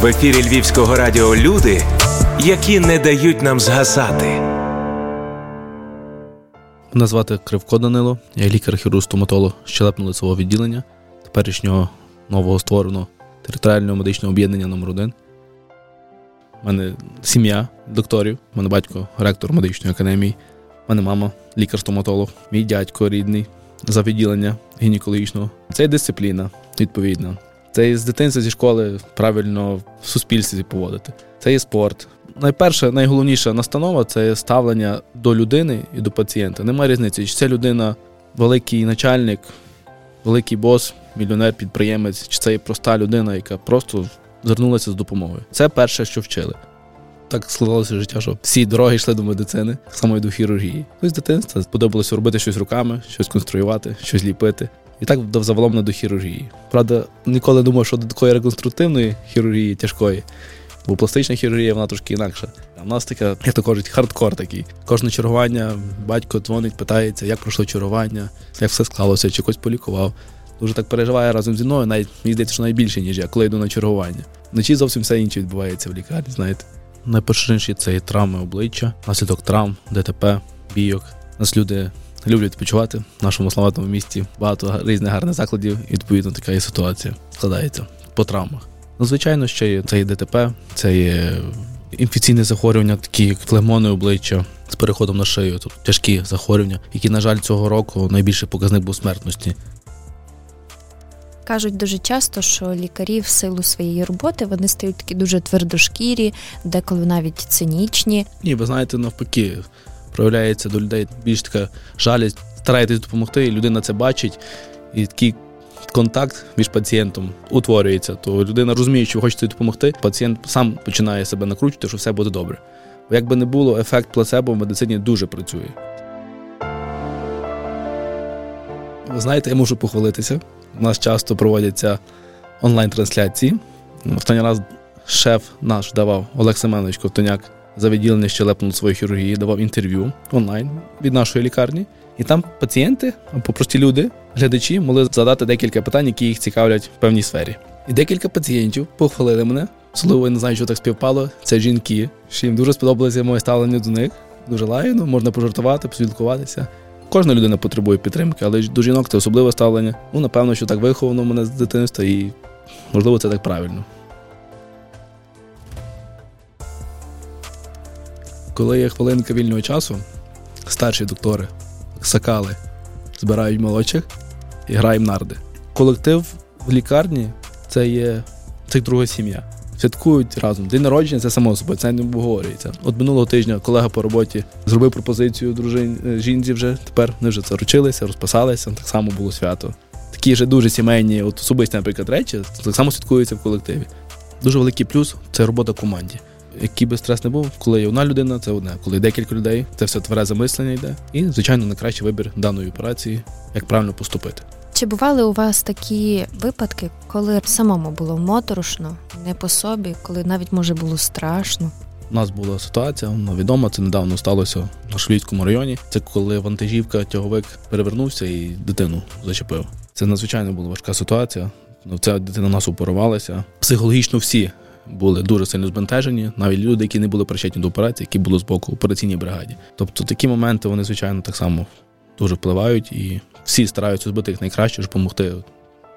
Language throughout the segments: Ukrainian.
В ефірі Львівського радіо люди, які не дають нам згасати. Мене звати Кривко Данило, я лікар-хірург стоматолог щелепно-лицевого відділення, теперішнього нового створеного територіального медичного об'єднання номер 1 У мене сім'я докторів, у мене батько ректор медичної академії, у мене мама лікар-стоматолог, мій дядько рідний за відділення гінекологічного. Це дисципліна, відповідна. Це є з дитинства зі школи правильно в суспільстві поводити. Це є спорт. Найперша, найголовніша настанова це ставлення до людини і до пацієнта. Немає різниці, чи це людина великий начальник, великий бос, мільйонер, підприємець, чи це є проста людина, яка просто звернулася з допомогою. Це перше, що вчили. Так складалося життя, що всі дороги йшли до медицини, так само і до хірургії. Ну, з дитинства сподобалося робити щось руками, щось конструювати, щось ліпити. І так дав заволом до хірургії. Правда, ніколи думав, що до такої реконструктивної хірургії тяжкої, бо пластична хірургія вона трошки інакша. А в нас така, як то кажуть, хардкор такий. Кожне чергування, батько дзвонить, питається, як пройшло чергування, як все склалося, чи когось полікував. Дуже так переживає разом зі мною, навіть мені здається, що найбільше, ніж я, коли йду на чергування. Вночі зовсім все інше відбувається в лікарні, знаєте. Найпоширеніші це і травми обличчя, наслідок травм, ДТП, бійок. Нас люди люблять відпочивати в нашому славетному місті. Багато різних гарних закладів, і відповідно така і ситуація складається по травмах. Ну, звичайно, ще є це є ДТП, це є інфекційне захворювання, такі як флегмони обличчя з переходом на шию, тобто тяжкі захворювання, які, на жаль, цього року найбільший показник був смертності. Кажуть дуже часто, що лікарі в силу своєї роботи вони стають такі дуже твердошкірі, деколи навіть цинічні. Ні, ви знаєте, навпаки, проявляється до людей більш така жалість, стараєтесь допомогти, і людина це бачить, і такий контакт між пацієнтом утворюється. То людина розуміє, що ви хочете допомогти, пацієнт сам починає себе накручувати, що все буде добре. Бо як би не було, ефект плацебо в медицині дуже працює. Ви знаєте, я можу похвалитися. У нас часто проводяться онлайн-трансляції. Останній раз шеф наш давав Олег Семенович Ковтоняк за відділення щелепно своєї хірургії, давав інтерв'ю онлайн від нашої лікарні. І там пацієнти або прості люди, глядачі, могли задати декілька питань, які їх цікавлять в певній сфері. І декілька пацієнтів похвалили мене. Я не знаю, що так співпало. Це жінки, що їм дуже сподобалося моє ставлення до них. Дуже лагідно, можна пожартувати, поспілкуватися. Кожна людина потребує підтримки, але до жінок це особливе ставлення. Ну, напевно, що так виховано мене з дитинства, і можливо це так правильно. Коли є хвилинка вільного часу, старші доктори сакали, збирають молодших і граємо нарди. Колектив в лікарні це є це друга сім'я. Святкують разом. День народження це само собою, це не обговорюється. От минулого тижня колега по роботі зробив пропозицію дружині жінці вже. Тепер вони вже заручилися, розписалися. Так само було свято. Такі вже дуже сімейні, от особисті, наприклад, речі, так само святкуються в колективі. Дуже великий плюс це робота команді. Який би стрес не був, коли є одна людина, це одне. Коли декілька людей, це все тверезе мислення йде. І, звичайно, найкращий вибір даної операції, як правильно поступити. Чи бували у вас такі випадки, коли самому було моторошно, не по собі, коли навіть може було страшно? У нас була ситуація, вона відома, це недавно сталося на Швійському районі. Це коли вантажівка тяговик перевернувся і дитину зачепив. Це надзвичайно була важка ситуація. Ця дитина нас упорувалася. Психологічно всі були дуже сильно збентежені, навіть люди, які не були причетні до операції, які були з боку операційній бригаді. Тобто такі моменти вони, звичайно, так само дуже впливають, і всі стараються збити їх найкраще, щоб допомогти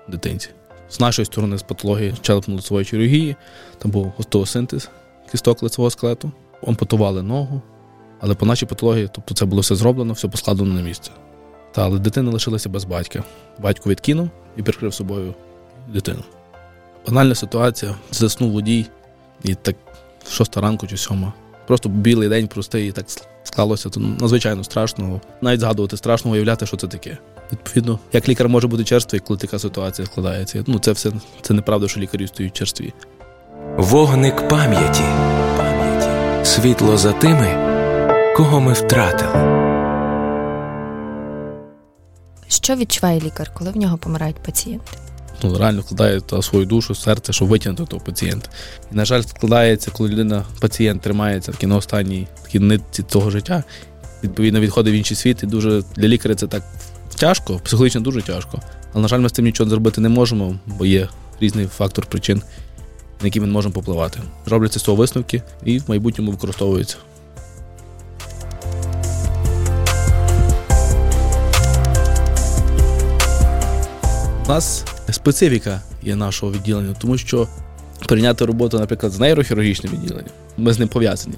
дитинці. З нашої сторони, з патології челепно-лицевої хірургії, там був остеосинтез кісток лицевого скелету, ампутували ногу, але по нашій патології, тобто це було все зроблено, все поскладено на місце. Та, але дитина лишилася без батька. Батько відкинув і прикрив собою дитину. Банальна ситуація, заснув водій, і так шоста ранку чи сьома. Просто білий день простий, і так склалося. То надзвичайно страшно. Навіть згадувати страшно, уявляти, що це таке. Відповідно, як лікар може бути черствий, коли така ситуація складається. Ну, це все це неправда, що лікарі стають черстві. Вогник пам'яті. пам'яті. Світло за тими, кого ми втратили. Що відчуває лікар, коли в нього помирають пацієнти? Ну, реально вкладає свою душу, серце, щоб витягнути того пацієнта. І, на жаль, складається, коли людина, пацієнт тримається в на останній нитці цього життя, відповідно, відходить в інший світ. І дуже для лікаря це так тяжко, психологічно дуже тяжко. Але, на жаль, ми з цим нічого зробити не можемо, бо є різний фактор причин. на які ми можемо попливати. Робляться з цього висновки і в майбутньому використовуються. У нас специфіка є нашого відділення, тому що прийняти роботу, наприклад, з нейрохірургічним відділенням, ми з ним пов'язані.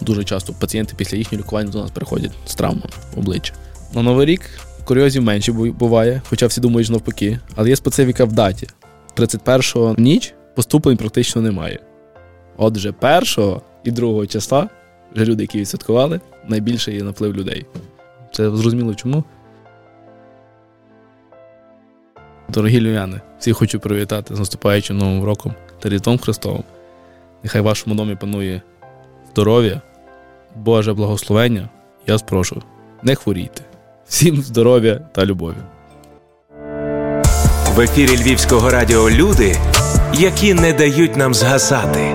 Дуже часто пацієнти після їхнього лікування до нас приходять з травмами обличчя. На Новий рік курйозів менше буває, хоча всі думають що навпаки, але є специфіка в даті. 31-го ніч поступлень практично немає. Отже, першого і другого числа вже люди, які відсвяткували, найбільше є наплив людей. Це зрозуміло чому. Дорогі львів'яни, всі хочу привітати з наступаючим новим роком та Різдвом Христовим. Нехай в вашому домі панує здоров'я, Боже благословення. Я спрошу, не хворійте. Всім здоров'я та любові. В ефірі Львівського радіо люди, які не дають нам згасати.